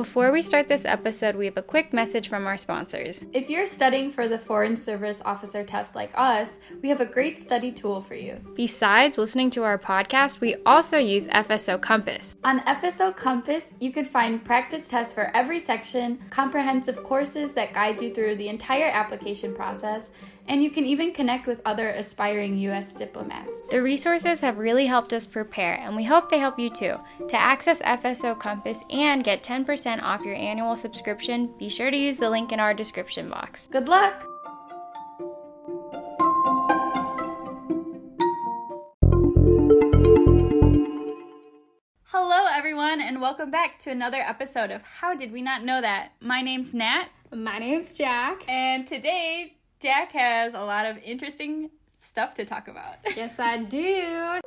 Before we start this episode, we have a quick message from our sponsors. If you're studying for the Foreign Service Officer test like us, we have a great study tool for you. Besides listening to our podcast, we also use FSO Compass. On FSO Compass, you can find practice tests for every section, comprehensive courses that guide you through the entire application process, and you can even connect with other aspiring U.S. diplomats. The resources have really helped us prepare, and we hope they help you too. To access FSO Compass and get 10% off your annual subscription, be sure to use the link in our description box. Good luck! Hello, everyone, and welcome back to another episode of How Did We Not Know That? My name's Nat, My name's Jack. and today Jack has a lot of interesting stuff to talk about. Yes, I do.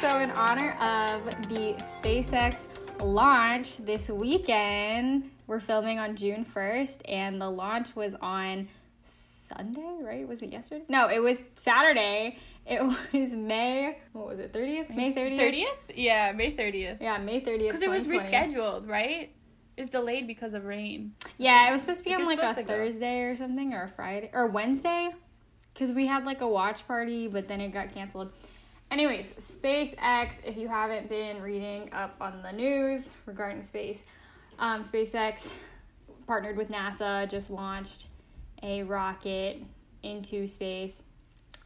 So, in honor of the SpaceX launch this weekend, we're filming on June 1st, and the launch was on Sunday, right? Was it yesterday? No, it was Saturday. It was May, what was it, 30th? May 30th? 30th? Yeah, May 30th. Yeah, May 30th. Because it was rescheduled, right? It's delayed because of rain. Yeah, it was supposed to be on like a to go. Thursday or something, or a Friday, or Wednesday. Because we had like a watch party, but then it got canceled. Anyways, SpaceX, if you haven't been reading up on the news regarding space, um, SpaceX partnered with NASA, just launched a rocket into space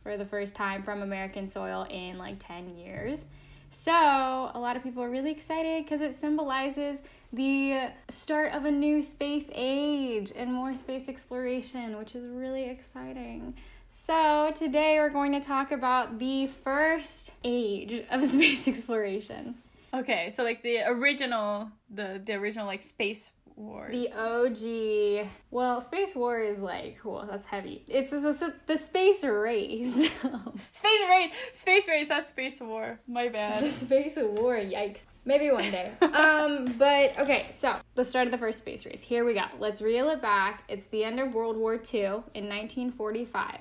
for the first time from American soil in like 10 years. So, a lot of people are really excited because it symbolizes the start of a new space age and more space exploration, which is really exciting. So, today we're going to talk about the first age of space exploration. Okay, so like the original, the the original like space wars. The OG, well, Space War is like, cool, that's heavy. It's the, the, the space race. space race, space race. That's space war. My The bad. space war, yikes. Maybe one day. um, but okay, so the start of the first space race. Here we go. Let's reel it back. It's the end of World War II in 1945.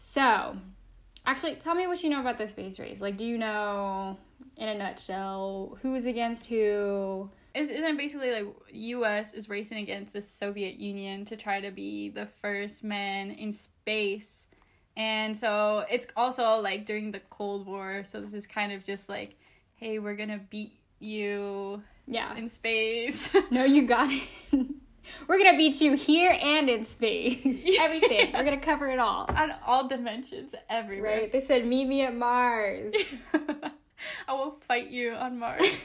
So, actually, tell me what you know about the space race. Like, do you know, in a nutshell, who's against who? Is- Isn't basically like U.S. is racing against the Soviet Union to try to be the first man in space, and so it's also like during the Cold War. So this is kind of just like, hey, we're gonna beat you Yeah. in space. No, you got it. We're gonna beat you here and in space. Everything. We're gonna cover it all. on all dimensions, everywhere. Right? They said, meet me at Mars. I will fight you on Mars.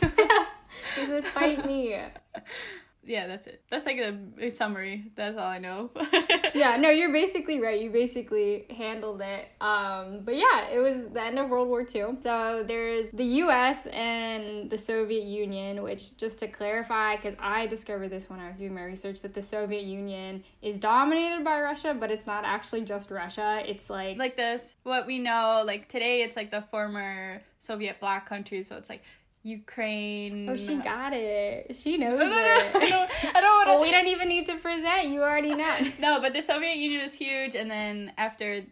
They said, fight me. yeah, that's it. That's like a, a summary. That's all I know. Yeah, no, you're basically right. You basically handled it. Um, but yeah, it was the end of World War II. So there's the US and the Soviet Union, which just to clarify, because I discovered this when I was doing my research, that the Soviet Union is dominated by Russia, but it's not actually just Russia. It's like, like this, what we know, like today, it's like the former Soviet bloc countries. So it's like Ukraine. oh, she got it. She knows don't, I it. don't, I don't want Well, we don't even need to present. You already know. No, but the Soviet Union was huge, and then after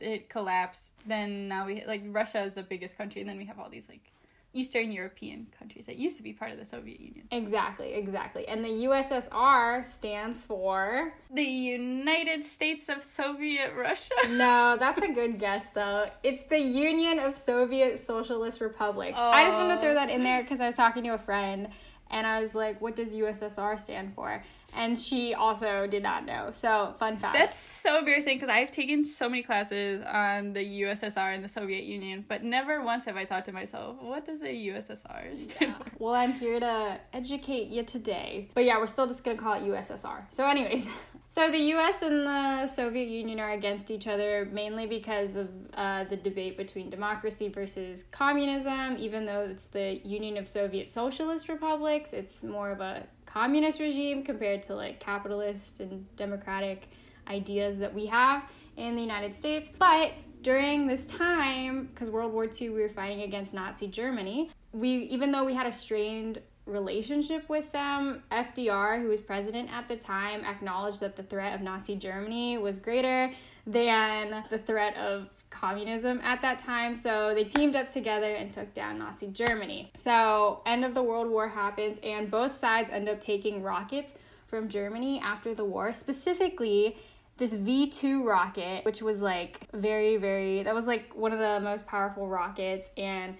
it collapsed, then now we like Russia is the biggest country, and then we have all these like Eastern European countries that used to be part of the Soviet Union. Exactly, exactly. And the USSR stands for. The United States of Soviet Russia. No, that's a good guess, though. It's the Union of Soviet Socialist Republics. I just wanted to throw oh. that in there because I was talking to a friend and I was like, what does USSR stand for? And she also did not know. So, fun fact. That's so embarrassing because I've taken so many classes on the USSR and the Soviet Union, but never once have I thought to myself, what does the USSR stand for? Well, I'm here to educate you today. But yeah, we're still just going to call it USSR. So, anyways, so the US and the Soviet Union are against each other mainly because of uh, the debate between democracy versus communism. Even though it's the Union of Soviet Socialist Republics, it's more of a communist regime compared to like capitalist and democratic ideas that we have in the United States. But during this time, because World War II, we were fighting against Nazi Germany. We, even though we had a strained relationship with them. FDR, who was president at the time, acknowledged that the threat of Nazi Germany was greater than the threat of communism at that time. So they teamed up together and took down Nazi Germany. So, end of the World War happens, and both sides end up taking rockets from Germany after the war, specifically this V 2 rocket, which was like very, very, that was like one of the most powerful rockets. And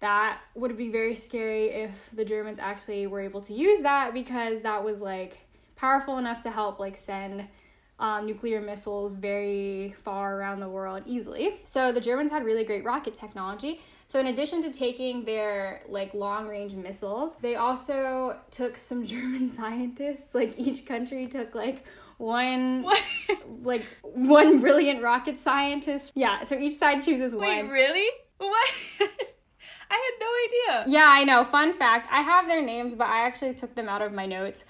that would be very scary if the Germans actually were able to use that because that was like powerful enough to help like send um, nuclear missiles very far around the world easily. So the Germans had really great rocket technology. So in addition to taking their like long range missiles, they also took some German scientists. Like each country took like one What? like one brilliant rocket scientist. Yeah, so each side chooses Wait, one. really? What? I had no idea. Yeah, I know. Fun fact, I have their names, but I actually took them out of my notes.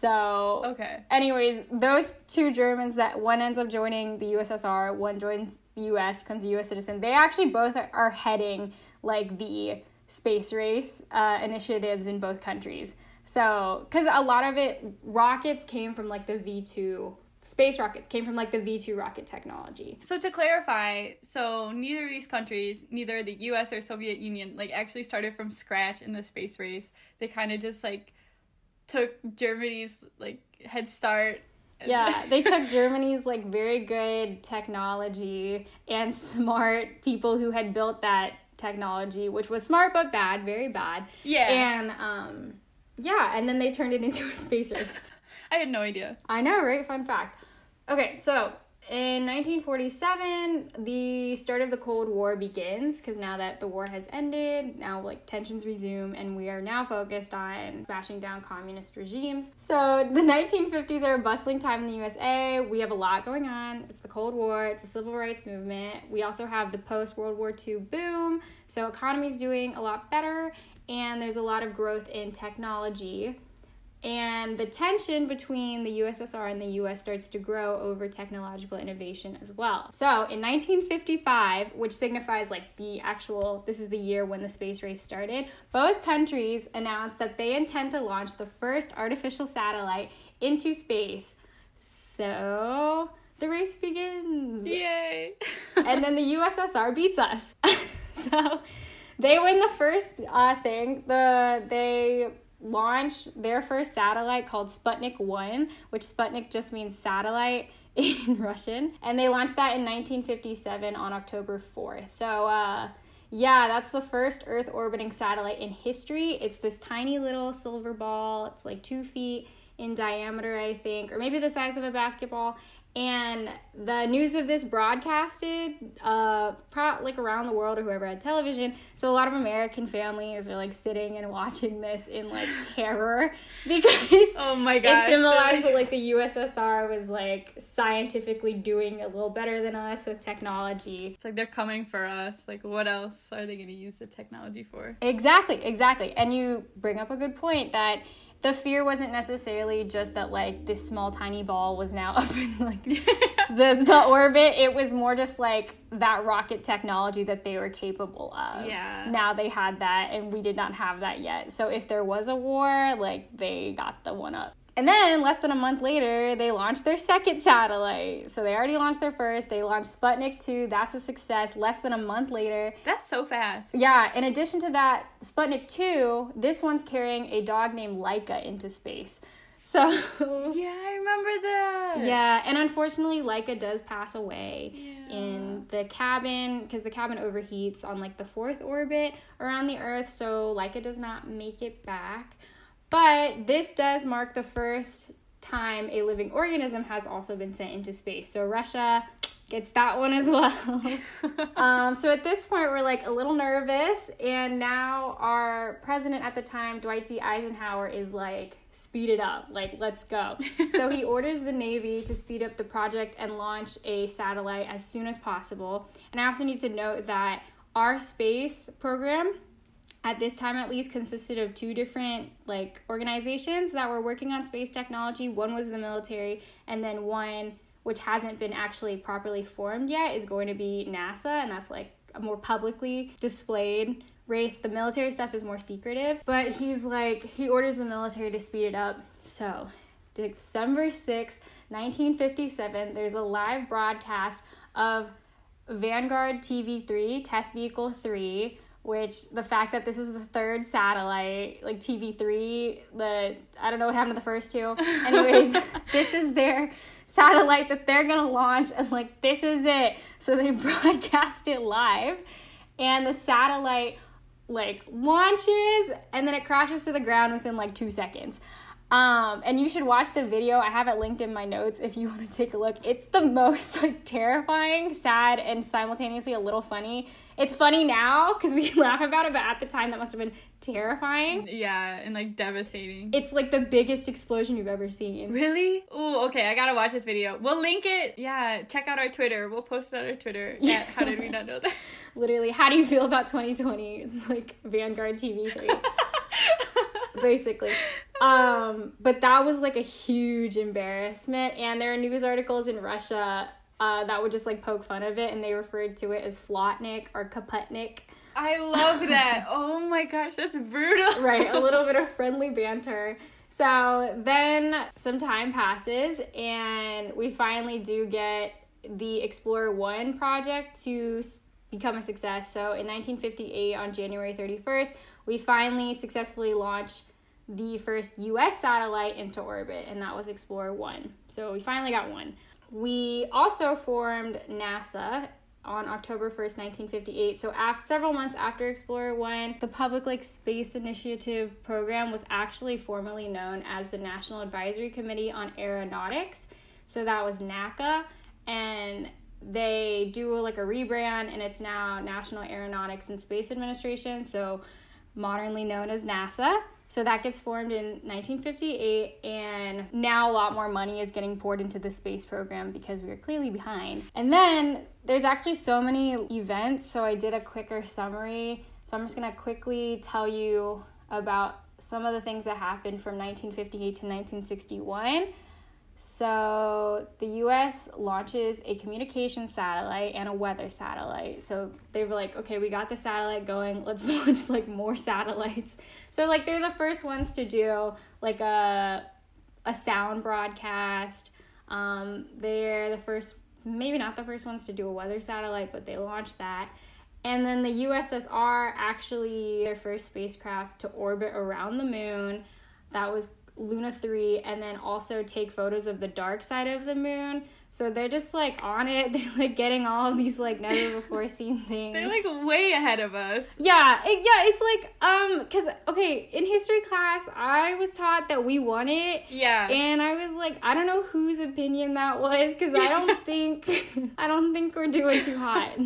So Okay. anyways, those two Germans that one ends up joining the USSR, one joins the US, becomes a US citizen. They actually both are- heading like the space race uh, initiatives in both countries. So, because a lot of it, rockets came from like the V two space rockets came from like the V two rocket technology. So to clarify, so neither of these countries, neither the US or Soviet Union, like actually started from scratch in the space race. They kind of just like took Germany's like head start. Yeah, they took Germany's like very good technology and smart people who had built that technology, which was smart but bad, very bad. yeah. And um yeah, and then they turned it into a space race. I had no idea. I know, right? Fun fact. Okay, so in 1947, the start of the Cold War begins because now that the war has ended, now like tensions resume, and we are now focused on smashing down communist regimes. So the 1950s are a bustling time in the USA. We have a lot going on. It's the Cold War, it's the civil rights movement. We also have the post World War II boom. So economy's doing a lot better, and there's a lot of growth in technology. And the tension between the USSR and the US starts to grow over technological innovation as well. So in 1955, which signifies like the actual, this is the year when the space race started, both countries announced that they intend to launch the first artificial satellite into space. So the race begins Yay. and then the USSR beats us. so they win the first uh, thing. The they launch their first satellite called Sputnik One, which Sputnik just means satellite in Russian, and they launched that in 1957 on October 4th. So. Uh, yeah, that's the first Earth orbiting satellite in history. It's this tiny little silver ball. It's like two feet in diameter, I think, or maybe the size of a basketball. And the news of this broadcasted, uh, pro- like around the world or whoever had television. So a lot of American families are like sitting and watching this in like terror because Oh my god, it symbolized that like the USSR was like scientifically doing a little better than us with technology. It's like they're coming for us. Like, what else are they going to use the technology for? Exactly, exactly. And you bring up a good point that the fear wasn't necessarily just that like this small tiny ball was now up in like the the orbit. It was more just like that rocket technology that they were capable of. Yeah. Now they had that and we did not have that yet. So if there was a war, like they got the one up. And then less than a month later, they launched their second satellite. So they already launched their first. They launched Sputnik 2. That's a success. Less than a month later, That's so fast. yeah, in addition to that, Sputnik 2, this one's carrying a dog named Laika into space. So, Yeah, I remember that. yeah, and unfortunately, Laika does pass away Yeah. in the cabin because the cabin overheats on like the fourth orbit around the Earth, so Laika does not make it back. But this does mark the first time a living organism has also been sent into space. So, Russia gets that one as well. um, so at this point, we're like a little nervous, and now our president at the time, Dwight D. Eisenhower, is like, speed it up, like, let's go. so he orders the Navy to speed up the project and launch a satellite as soon as possible. And I also need to note that our space program at this time at least consisted of two different like organizations that were working on space technology one was the military and then one which hasn't been actually properly formed yet is going to be nasa and that's like a more publicly displayed race. The military stuff is more secretive, but he's like, he orders the military to speed it up. So, December 6th, 1957, there's a live broadcast of Vanguard TV3, Test Vehicle 3, which the fact that this is the third satellite, like TV3, the I don't know what happened to the first two. Anyways, this is their satellite that they're gonna launch, and like this is it. So they broadcast it live, and the satellite like launches, and then it crashes to the ground within like two seconds. Um, and you should watch the video. I have it linked in my notes if you want to take a look. It's the most like terrifying, sad, and simultaneously a little funny. It's funny now because we laugh about it, but at the time that must have been terrifying. Yeah, and like devastating. It's like the biggest explosion you've ever seen. Really? Ooh, okay, I gotta watch this video. We'll link it. Yeah, check out our Twitter. We'll post it on our Twitter. Yeah. How did we not know that? Literally, how do you feel about 2020? It's like Vanguard TV3. Basically. Um, but that was like a huge embarrassment, and there are news articles in Russia uh, that would just like poke fun of it, and they referred to it as Flopnik or Kaputnik. I love that. oh my gosh, that's brutal. right, a little bit of friendly banter. So then some time passes, and we finally do get the Explorer 1 project to become a success. So in 1958, on January 31st, we finally successfully launched the first US satellite into orbit, and that was Explorer 1. So we finally got one. We also formed NASA on October 1st, 1958. So after several months after Explorer 1, the Public like Space Initiative program was actually formally known as the National Advisory Committee on Aeronautics. So that was NACA and they do like a rebrand and it's now National Aeronautics and Space Administration, so modernly known as NASA. So that gets formed in 1958, and now a lot more money is getting poured into the space program because we are clearly behind. And then there's actually so many events, so I did a quicker summary. So I'm just gonna quickly tell you about some of the things that happened from 1958 to 1961. So the US launches a communication satellite and a weather satellite. So they were like, okay, we got the satellite going, let's launch like more satellites. So like they're the first ones to do like a a sound broadcast. Um, they're the first maybe not the first ones to do a weather satellite, but they launched that. And then the USSR actually their first spacecraft to orbit around the moon. That was Luna 3 and then also take photos of the dark side of the moon. So they're just like on it. They're like getting all of these like never before seen things. they're like way ahead of us. Yeah, it, yeah. It's like um, cause okay, in history class, I was taught that we won it. Yeah. And I was like, I don't know whose opinion that was, cause I don't think I don't think we're doing too hot.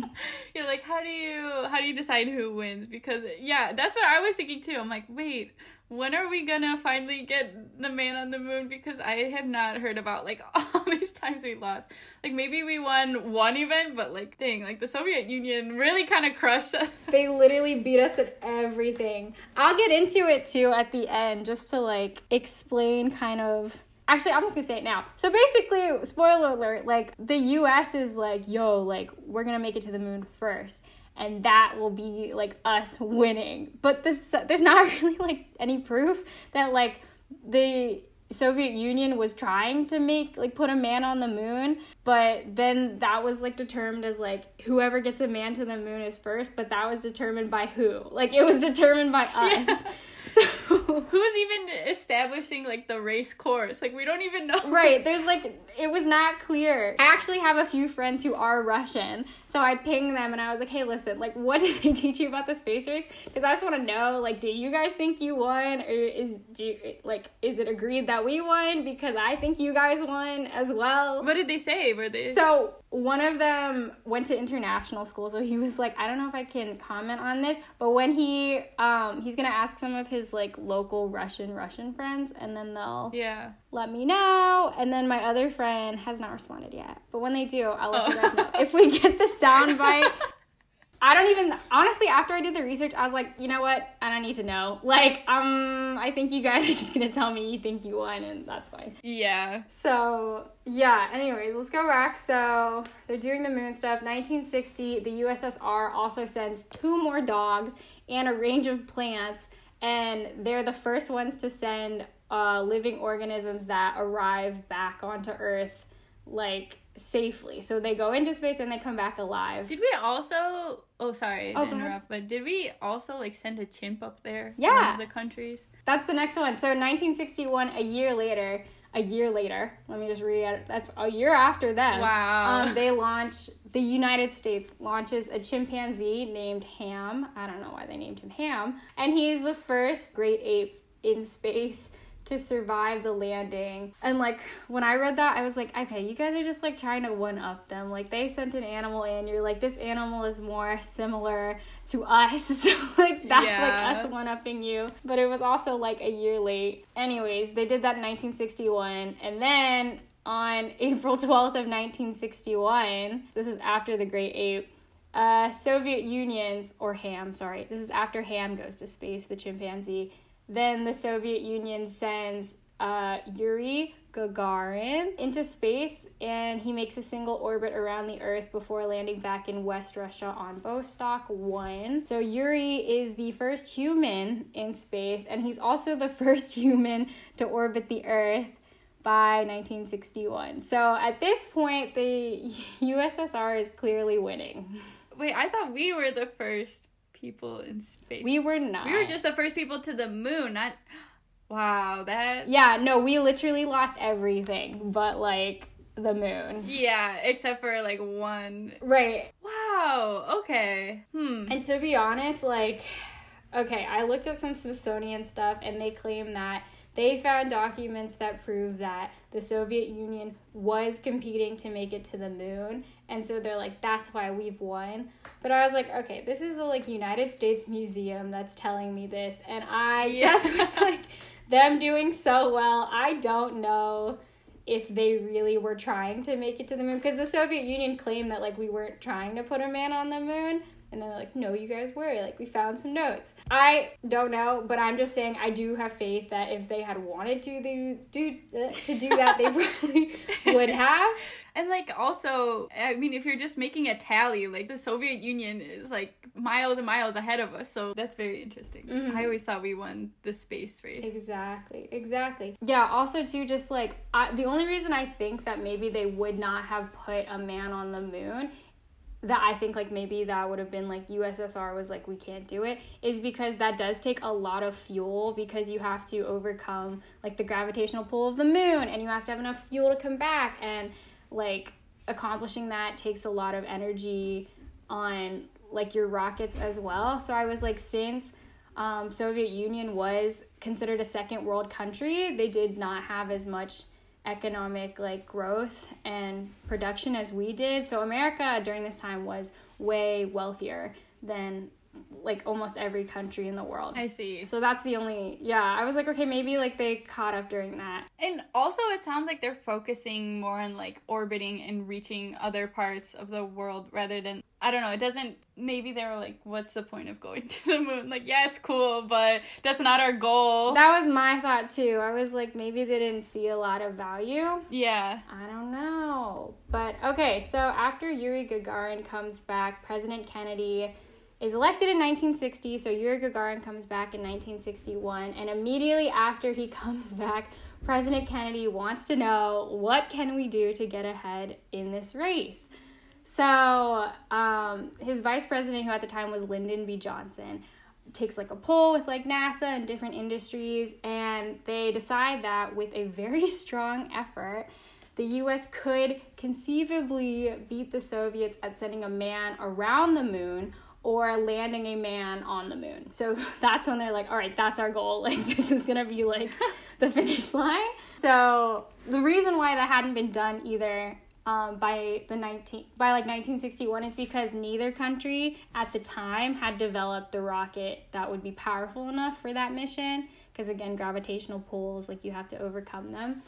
You're like, how do you how do you decide who wins? Because yeah, that's what I was thinking too. I'm like, wait when are we gonna finally get the man on the moon? Because I have not heard about like all these times we lost. Like maybe we won one event, but like dang, like the Soviet Union really kind of crushed us. they literally beat us at everything. I'll get into it too at the end just to like explain kind of Actually, I'm just gonna say it now. So basically, spoiler alert, like the US is like, yo, like, we're gonna make it to the moon first and that will be like us winning. But this there's not really like any proof that like the Soviet Union was trying to make like put a man on the moon, but then that was like determined as like whoever gets a man to the moon is first, but that was determined by who? Like it was determined by us. Yeah. So who's even establishing like the race course? Like we don't even know. Right. There's like it was not clear. I actually have a few friends who are Russian. So I pinged them and I was like, "Hey, listen, like what did they teach you about the space race? Because I just want to know, like, do you guys think you won or is do like is it agreed that we won because I think you guys won as well?" What did they say? Were they So, one of them went to international school, so he was like, "I don't know if I can comment on this, but when he um he's going to ask some of his like local Russian Russian friends and then they'll Yeah let me know. And then my other friend has not responded yet. But when they do, I'll let oh. you guys know. If we get the sound bite, I don't even honestly after I did the research, I was like, you know what? I don't need to know. Like, um, I think you guys are just gonna tell me you think you won and that's fine. Yeah. So yeah, anyways, let's go back. So they're doing the moon stuff. 1960, the USSR also sends two more dogs and a range of plants. And they're the first ones to send uh, living organisms that arrive back onto Earth, like safely. So they go into space and they come back alive. Did we also? Oh, sorry Oh, ahead. interrupt, but did we also like send a chimp up there? Yeah. One of the countries. That's the next one. So in 1961, a year later, a year later, let me just read it. That's a year after them. Wow. Um, they launch, the United States launches a chimpanzee named Ham. I don't know why they named him Ham. And he's the first great ape in space to survive the landing. And like when I read that, I was like, okay, you guys are just like trying to one up them. Like they sent an animal in, you're like, this animal is more similar to us. So like that's Yeah. like us one upping you. But it was also like a year late. Anyways, they did that in 1961. And then on April 12th of 1961, this is after the Great Ape, uh, Soviet Union's, or Ham, sorry, this is after Ham goes to space, the chimpanzee. Then the Soviet Union sends uh, Yuri Gagarin into space and he makes a single orbit around the Earth before landing back in West Russia on Vostok 1. So Yuri is the first human in space and he's also the first human to orbit the Earth by 1961. So at this point, the USSR is clearly winning. Wait, I thought we were the first people in space. We were not. We were just the first people to the moon. Not. Wow, that. Yeah, no, we literally lost everything but like the moon. Yeah, except for like one. Right. Wow. Okay. Hmm. And to be honest, like, okay, I looked at some Smithsonian stuff and they claim that they found documents that prove that the Soviet Union was competing to make it to the moon. And so they're like, that's why we've won. But I was like, okay, this is the like United States Museum that's telling me this. And I Yeah. just was like, them doing so well, I don't know if they really were trying to make it to the moon because the Soviet Union claimed that like we weren't trying to put a man on the moon and they're like no you guys were like we found some notes I don't know but I'm just saying I do have faith that if they had wanted to do do uh, to do that they probably would have And like also, I mean, if you're just making a tally, like the Soviet Union is like miles and miles ahead of us, so that's very interesting. Mhm. I always thought we won the space race. Exactly, exactly. Yeah, also too just like I, the only reason I think that maybe they would not have put a man on the moon that I think like maybe that would have been like USSR was like we can't do it is because that does take a lot of fuel because you have to overcome like the gravitational pull of the moon and you have to have enough fuel to come back and like accomplishing that takes a lot of energy on like your rockets as well. So I was like since um, Soviet Union was considered a second world country, they did not have as much economic like growth and production as we did. So America during this time was way wealthier than like almost every country in the world. I see. So that's the only yeah, I was like okay, maybe like they caught up during that. And also, it sounds like they're focusing more on like orbiting and reaching other parts of the world rather than I don't know. It doesn't. Maybe they were like, "What's the point of going to the moon?" Like, yeah, it's cool, but that's not our goal. That was my thought too. I was like maybe they didn't see a lot of value. yeah. I don't know. But okay, so after Yuri Gagarin comes back, President Kennedy is elected in 1960. So Yuri Gagarin comes back in 1961. And immediately after he comes back, President Kennedy wants to know what can we do to get ahead in this race? So um, his vice president, who at the time was Lyndon B. Johnson, takes like a poll with like NASA and different industries, and they decide that with a very strong effort, the US could conceivably beat the Soviets at sending a man around the moon or landing a man on the moon. So that's when they're like, all right, that's our goal. Like, this is gonna be like the finish line. So the reason why that hadn't been done either um, by the 19 by like 1961 is because neither country at the time had developed the rocket that would be powerful enough for that mission. Because again gravitational pulls like you have to overcome them.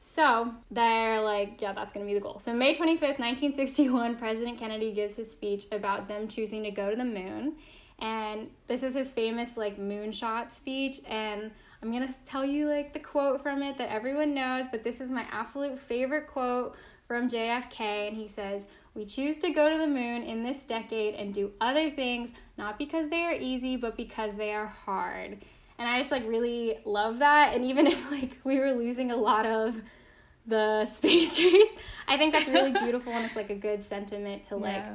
So they're like yeah that's going to be the goal. So may 25th 1961 president kennedy gives his speech about them choosing to go to the moon. And this is his famous like moonshot speech. And i'm going to tell you like the quote from it that everyone knows but this is my absolute favorite quote from JFK, and he says, We choose to go to the moon in this decade and do other things, not because they are easy, but because they are hard. And I just like really love that. And even if like we were losing a lot of the space race, I think that's really beautiful and it's like a good sentiment to like Yeah.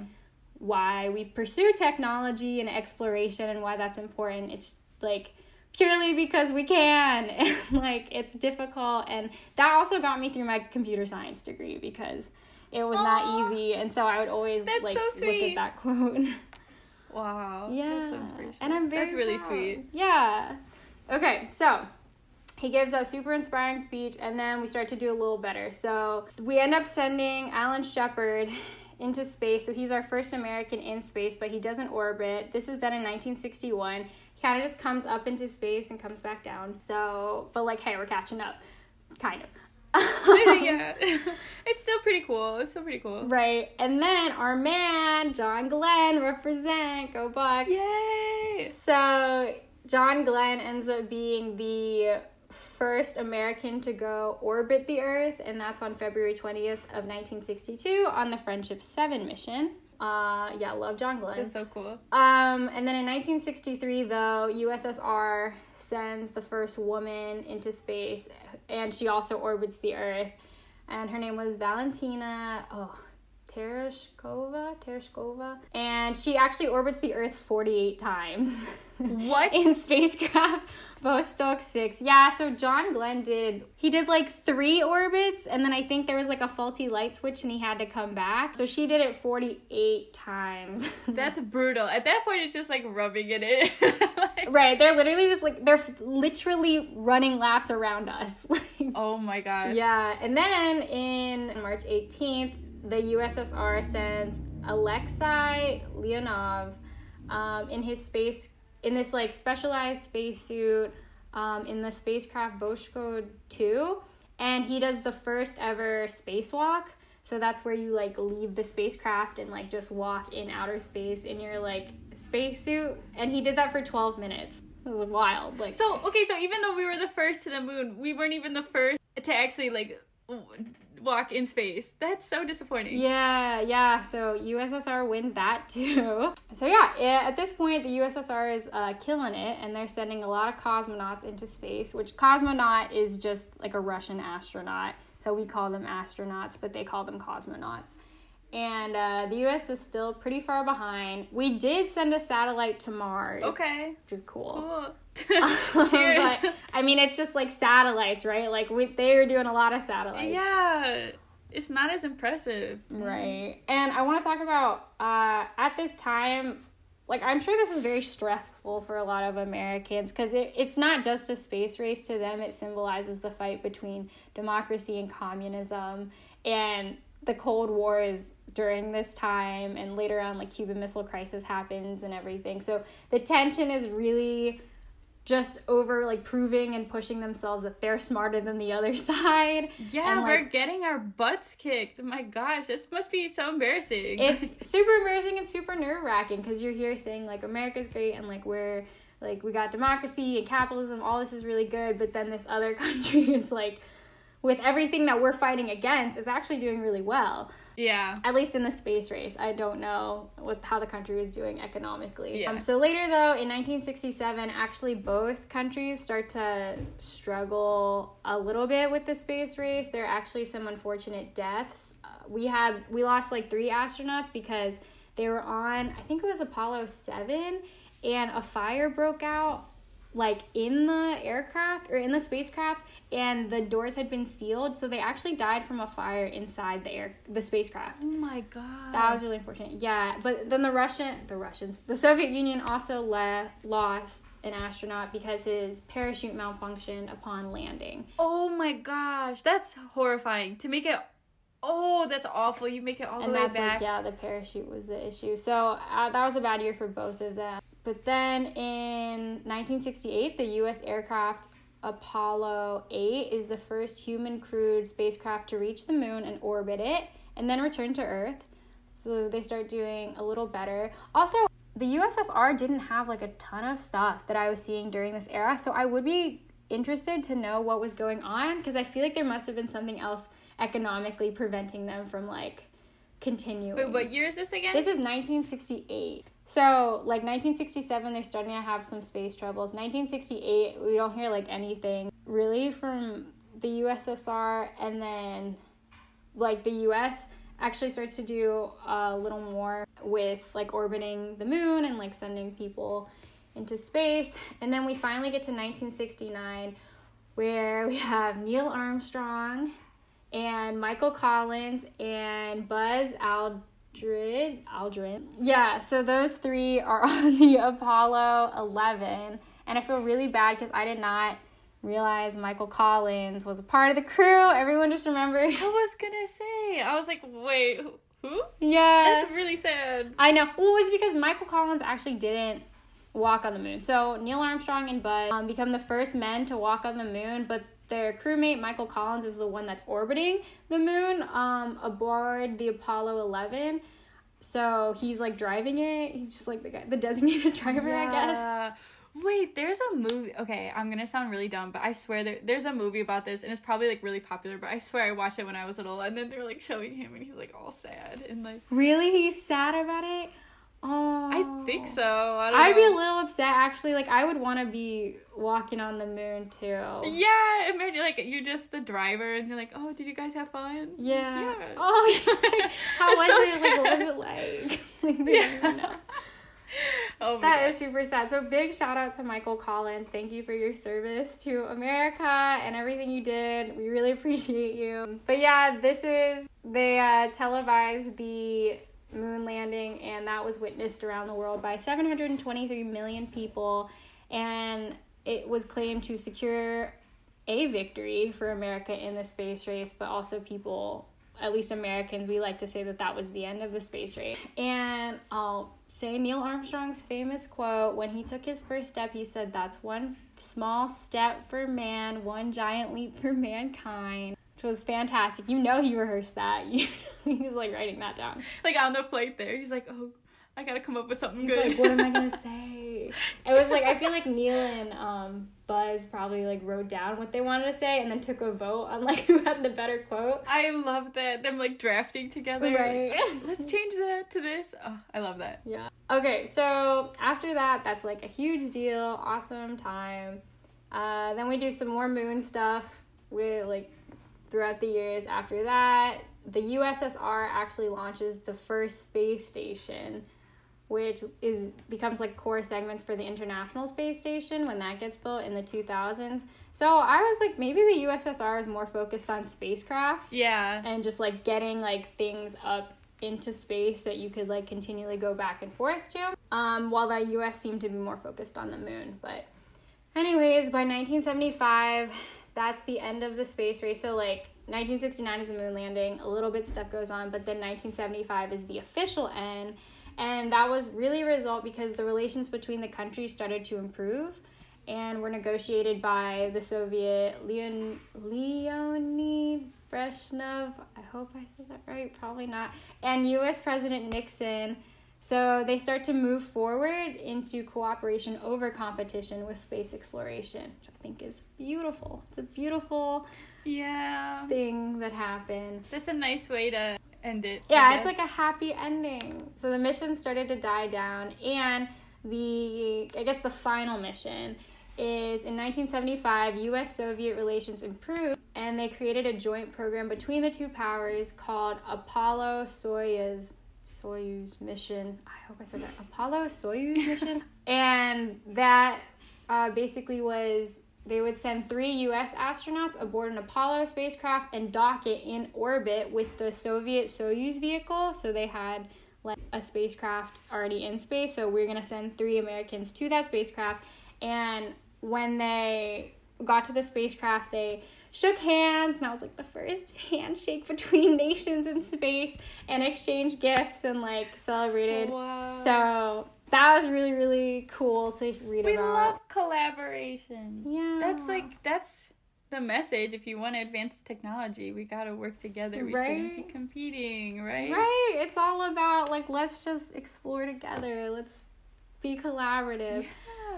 why we pursue technology and exploration and why that's important. It's like purely because we can and like it's difficult and that also got me through my computer science degree because it was Aw. not easy and so I would always That's like so look at that quote. Wow. yeah. That's so inspirational. And I'm very That's really proud. sweet. Yeah. Okay, so he gives a super inspiring speech, and then we start to do a little better. So we end up sending Alan Shepard into space. So he's our first American in space, but he doesn't orbit. This is done in 1961. Kind of just comes up into space and comes back down. So, but like, hey, we're catching up, kind of. yeah. it's still pretty cool. It's still pretty cool. Right, and then our man John Glenn represent go Bucks. Yay! So John Glenn ends up being the first American to go orbit the Earth, and that's on February 20th of 1962 on the Friendship 7 mission. Uh, yeah, love John Glenn. That's so cool. Um, and then in 1963, though, USSR sends the first woman into space, and she also orbits the Earth. And her name was Valentina. Oh. Tereshkova, Tereshkova, and she actually orbits the Earth 48 times. What? in spacecraft Vostok 6. Yeah, so John Glenn did he did like 3 orbits and then I think there was like a faulty light switch and he had to come back. So she did it 48 times. That's brutal. At that point, it's just like rubbing it in. Like- right, they're literally just like they're literally running laps around us. Like, Oh my gosh. yeah, and then in March 18th, the USSR sends Alexei Leonov um, in his space in this like specialized spacesuit um, in the spacecraft Voskhod 2, and he does the first ever spacewalk. So that's where you like leave the spacecraft and like just walk in outer space in your like spacesuit, and he did that for 12 minutes. It was wild. Like So okay, so even though we were the first to the moon, we weren't even the first to actually like walk in space. That's so disappointing. Yeah, yeah. So USSR wins that too. So yeah, i- at this point, the USSR is uh, killing it, and they're sending a lot of cosmonauts into space. Which cosmonaut is just like a Russian astronaut. So we call them astronauts, but they call them cosmonauts. And uh, the US is still pretty far behind. We did send a satellite to Mars, Okay. which is cool. Cool. Cheers. but I mean, it's just like satellites, right? Like we, they are doing a lot of satellites. yeah. It's not as impressive. Right. And I want to talk about uh, at this time, like, I'm sure this is very stressful for a lot of Americans because it, it's not just a space race to them, it symbolizes the fight between democracy and communism. And the Cold War is during this time, and later on, like, Cuban Missile Crisis happens and everything. So the tension is really just over like proving and pushing themselves that they're smarter than the other side. Yeah, And, we're getting our butts kicked. My gosh, this must be so embarrassing. it's super embarrassing and super nerve wracking because you're here saying like America's great and like we're like we got democracy and capitalism, all this is really good, but then this other country is like with everything that we're fighting against is actually doing really well. yeah. At least in the space race. I don't know what how the country was doing economically. Yeah. Um, so later though, in 1967, actually both countries start to struggle a little bit with the space race. There are actually some unfortunate deaths. Uh, we had we lost like three astronauts because they were on I think it was Apollo 7 and a fire broke out like in the aircraft or in the spacecraft and the doors had been sealed so they actually died from a fire inside the air the spacecraft Oh my god. that was really unfortunate yeah but then the russian the russians the soviet union also le- lost an astronaut because his parachute malfunctioned upon landing Oh my gosh, that's horrifying. To make it, oh, that's awful. You make it all and the way back. like yeah the parachute was the issue so uh, that was a bad year for both of them but then in 1968 the u.s aircraft apollo 8 is the first human crewed spacecraft to reach the moon and orbit it and then return to earth so they start doing a little better also the ussr didn't have like a ton of stuff that i was seeing during this era so i would be interested to know what was going on because i feel like there must have been something else economically preventing them from like continuing. Wait, what year is this again? This is 1968. So, like 1967, they're starting to have some space troubles. 1968, we don't hear like anything really from the USSR, and then like the US actually starts to do a little more with like orbiting the moon and like sending people into space. And then we finally get to 1969 where we have Neil Armstrong and Michael Collins and Buzz Aldrin. Aldrin. Yeah, so those three are on the Apollo 11. And I feel really bad because I did not realize Michael Collins was a part of the crew. Everyone just remembers. I was gonna say. I was like, wait, who? Yeah. That's really sad. I know. Well, it was because Michael Collins actually didn't walk on the moon. So Neil Armstrong and Buzz um, become the first men to walk on the moon, but their crewmate Michael Collins is the one that's orbiting the moon um, aboard the Apollo 11. So he's like driving it. He's just like the guy, the designated driver, I guess. Wait, there's a movie. Okay, I'm gonna sound really dumb, but I swear there, there's a movie about this, and it's probably like really popular. But I swear I watched it when I was little, and then they're like showing him, and he's like all sad and like. Really, he's sad about it. Oh, I think so. I don't I'd be a little upset actually. Like I would want to be walking on the moon too. Yeah, imagine like you're just the driver, and you're like, oh, did you guys have fun? Yeah. Yeah. Oh, yeah. how was so it? Like, what was it like? Like, they don't even know. oh my That gosh. is super sad. So big shout out to Michael Collins. Thank you for your service to America and everything you did. We really appreciate you. But yeah, this is they uh, televised the moon landing, and that was witnessed around the world by 723 million people, and it was claimed to secure a victory for America in the space race, but also people, at least Americans, we like to say that that was the end of the space race. And I'll say Neil Armstrong's famous quote when he took his first step, he said, That's one small step for man, one giant leap for mankind. Which was fantastic. You know he rehearsed that. You he was like writing that down. like on the flight there, he's like, oh, I gotta come up with something He's good. like, what am I gonna say? It was like I feel like Neil and um, Buzz probably like wrote down what they wanted to say and then took a vote on like who had the better quote. I love that them like drafting together. Right. Let's change that to this. Oh, I love that. Yeah. Okay, so after that, that's like a huge deal. Awesome time. Uh, then we do some more moon stuff with like throughout the years. After that, the USSR actually launches the first space station, which is becomes like core segments for the International Space Station when that gets built in the 2000s. So I was like, maybe the USSR is more focused on spacecrafts Yeah. and just like getting like things up into space that you could like continually go back and forth to. Um, while the US seemed to be more focused on the moon. But anyways, by 1975, that's the end of the space race. So like 1969 is the moon landing, a little bit stuff goes on, but then 1975 is the official end. And that was really a result because the relations between the countries started to improve and were negotiated by the Soviet Leon Leonid Brezhnev. I hope I said that right. Probably not. And U.S. President Nixon. So they start to move forward into cooperation over competition with space exploration, which I think is beautiful. It's a beautiful Yeah. thing that happened. That's a nice way to end it. Yeah, it's like a happy ending. So the mission started to die down, and the I guess the final mission is in 1975. U.S. Soviet relations improved, and they created a joint program between the two powers called Apollo Soyuz. Soyuz mission. I hope I said that. Apollo Soyuz mission, and that uh, basically was they would send three U.S. astronauts aboard an Apollo spacecraft and dock it in orbit with the Soviet Soyuz vehicle. So they had like a spacecraft already in space. So we're gonna send three Americans to that spacecraft. And when they got to the spacecraft, they shook hands, and that was like the first handshake between nations in space, and exchanged gifts and like celebrated. Wow. So that was really really cool to read we about. love collaboration. Yeah. That's like that's the message. If you want to advance technology, we gotta work together. We Right. shouldn't be competing, right? Right. It's all about like let's just explore together. Let's be collaborative. Yeah.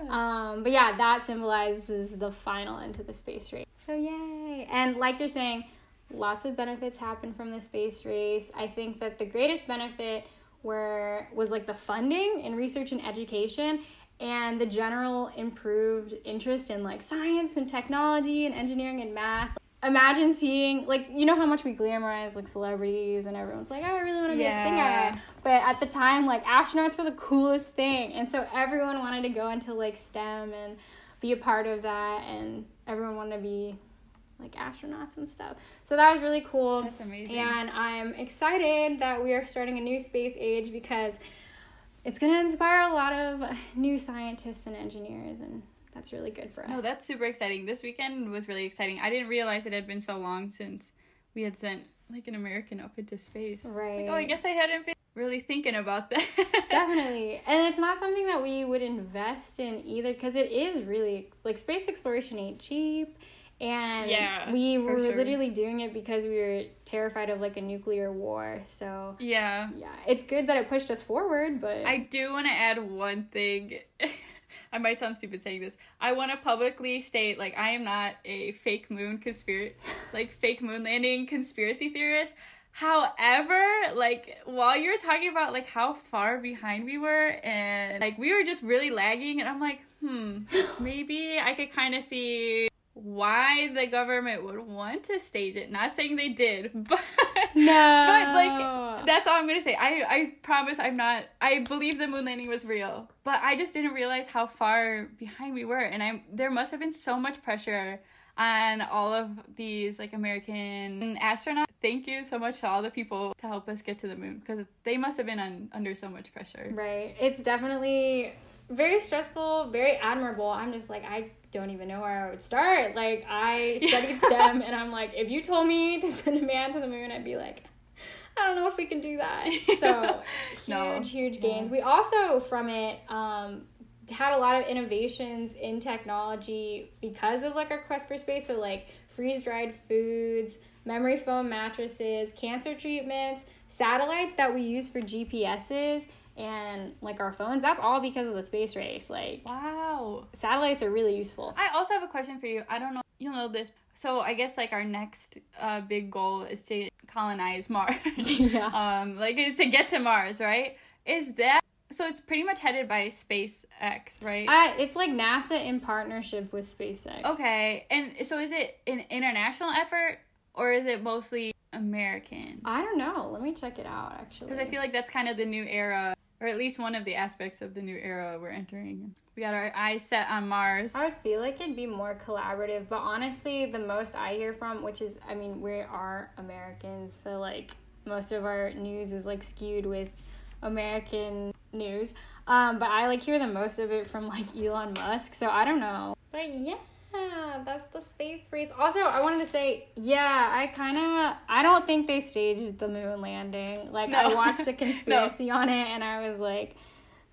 Um, but yeah, that symbolizes the final end to the space race. So yay! And like you're saying, Lots of benefits happen from the space race. I think that the greatest benefit were was like the funding in research and education and the general improved interest in like science and technology and engineering and math. Imagine seeing like you know how much we glamorize like celebrities and everyone's like, oh, I really want to be Yeah. a singer. But at the time, like astronauts were the coolest thing, and so everyone wanted to go into like STEM and be a part of that, and everyone wanted to be like astronauts and stuff. So that was really cool. That's amazing. And I'm excited that we are starting a new space age because it's going to inspire a lot of new scientists and engineers, and that's really good for us. No, that's super exciting. This weekend was really exciting. I didn't realize it had been so long since we had sent like an American up into space. Right. Like, oh, I guess I hadn't been really thinking about that. Definitely. And it's not something that we would invest in either because it is really like space exploration ain't cheap. And Yeah, we were sure. literally doing it because we were terrified of like a nuclear war. So, yeah. yeah, it's good that it pushed us forward, but I do want to add one thing. I might sound stupid saying this. I want to publicly state like I am not a fake moon conspiracy like fake moon landing conspiracy theorist. However, like while you were talking about like how far behind we were and like we were just really lagging and I'm like, hmm, maybe I could kind of see why the government would want to stage it. Not saying they did, but no. but like that's all I'm gonna say. I I promise I'm not. I believe the moon landing was real, but I just didn't realize how far behind we were, and I there must have been so much pressure on all of these like American astronauts. Thank you so much to all the people to help us get to the moon because they must have been on, under so much pressure. Right. It's definitely very stressful, very admirable. I'm just like, I don't even know where I would start. Like, I studied STEM, and I'm like, if you told me to send a man to the moon, I'd be like, I don't know if we can do that. So, huge, No. huge gains. We also, from it, um, had a lot of innovations in technology because of like our quest for space. So, like, freeze dried foods, memory foam mattresses, cancer treatments, satellites that we use for GPSs and like our phones. That's all because of the space race. Like Wow. satellites are really useful. I also have a question for you. I don't know. You'll know this. So I guess like our next uh, big goal is to colonize Mars. Yeah. Um, like is to get to Mars, right? Is that so? It's pretty much headed by SpaceX, right? Uh, it's like NASA in partnership with SpaceX. okay, and so is it an international effort or is it mostly American? I don't know. Let me check it out actually. Because I feel like that's kind of the new era, or at least one of the aspects of the new era we're entering. We got our eyes set on Mars. I would feel like it'd be more collaborative, but honestly, the most I hear from, which is, I mean, we are Americans, so like most of our news is like skewed with American news. Um, but I like hear the most of it from like Elon Musk, so I don't know. But yeah, that's the space race. Also, I wanted to say, yeah, I kind of, I don't think they staged the moon landing. Like, I watched a conspiracy on it, and I was like,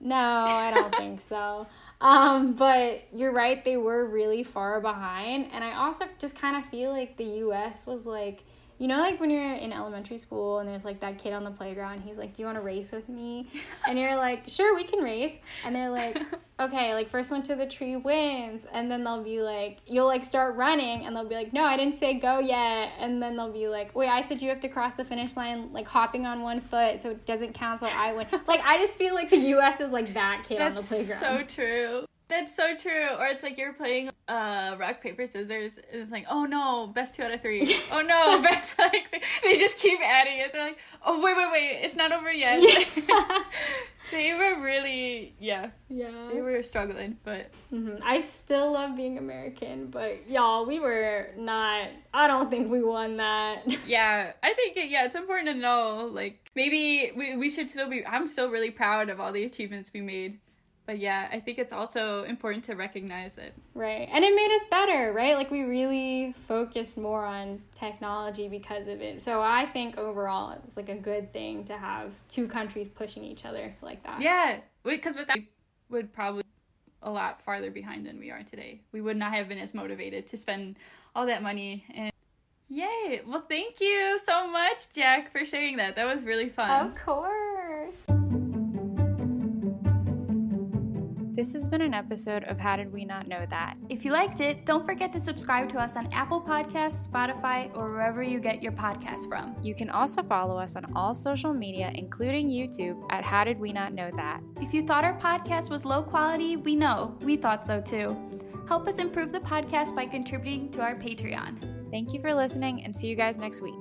no, I don't think so. Um, but you're right, they were really far behind. And I also just kind of feel like the US was like, you know, like when you're in elementary school and there's like that kid on the playground, he's like, Do you want to race with me? And you're like, Sure, we can race. And they're like, Okay, like first one to the tree wins. And then they'll be like, You'll like start running and they'll be like, No, I didn't say go yet. And then they'll be like, Wait, I said you have to cross the finish line like hopping on one foot so it doesn't count, so I win. like, I just feel like the US is like that kid on the playground. That's playground. so true. That's so true. Or it's like you're playing uh rock paper scissors. And it's like, oh no, best two out of three. oh no, best like they just keep adding it. They're like, oh wait, wait, wait, it's not over yet. Yeah. they were really, yeah, yeah. they were struggling, but hmm I still love being American, but y'all, we were not. I don't think we won that. yeah, I think it, yeah, it's important to know. Like maybe we we should still be. I'm still really proud of all the achievements we made. But yeah, I think it's also important to recognize it. right. And it made us better, right? Like we really focused more on technology because of it. So I think overall it's like a good thing to have two countries pushing each other like that. Yeah, because without we would probably a lot farther behind than we are today. We would not have been as motivated to spend all that money and yay. Well, thank you so much, Jack, for sharing that. That was really fun. Of course. This has been an episode of How Did We Not Know That? If you liked it, don't forget to subscribe to us on Apple Podcasts, Spotify, or wherever you get your podcasts from. You can also follow us on all social media, including YouTube, at How Did We Not Know That? If you thought our podcast was low quality, we know. We thought so too. Help us improve the podcast by contributing to our Patreon. Thank you for listening and see you guys next week.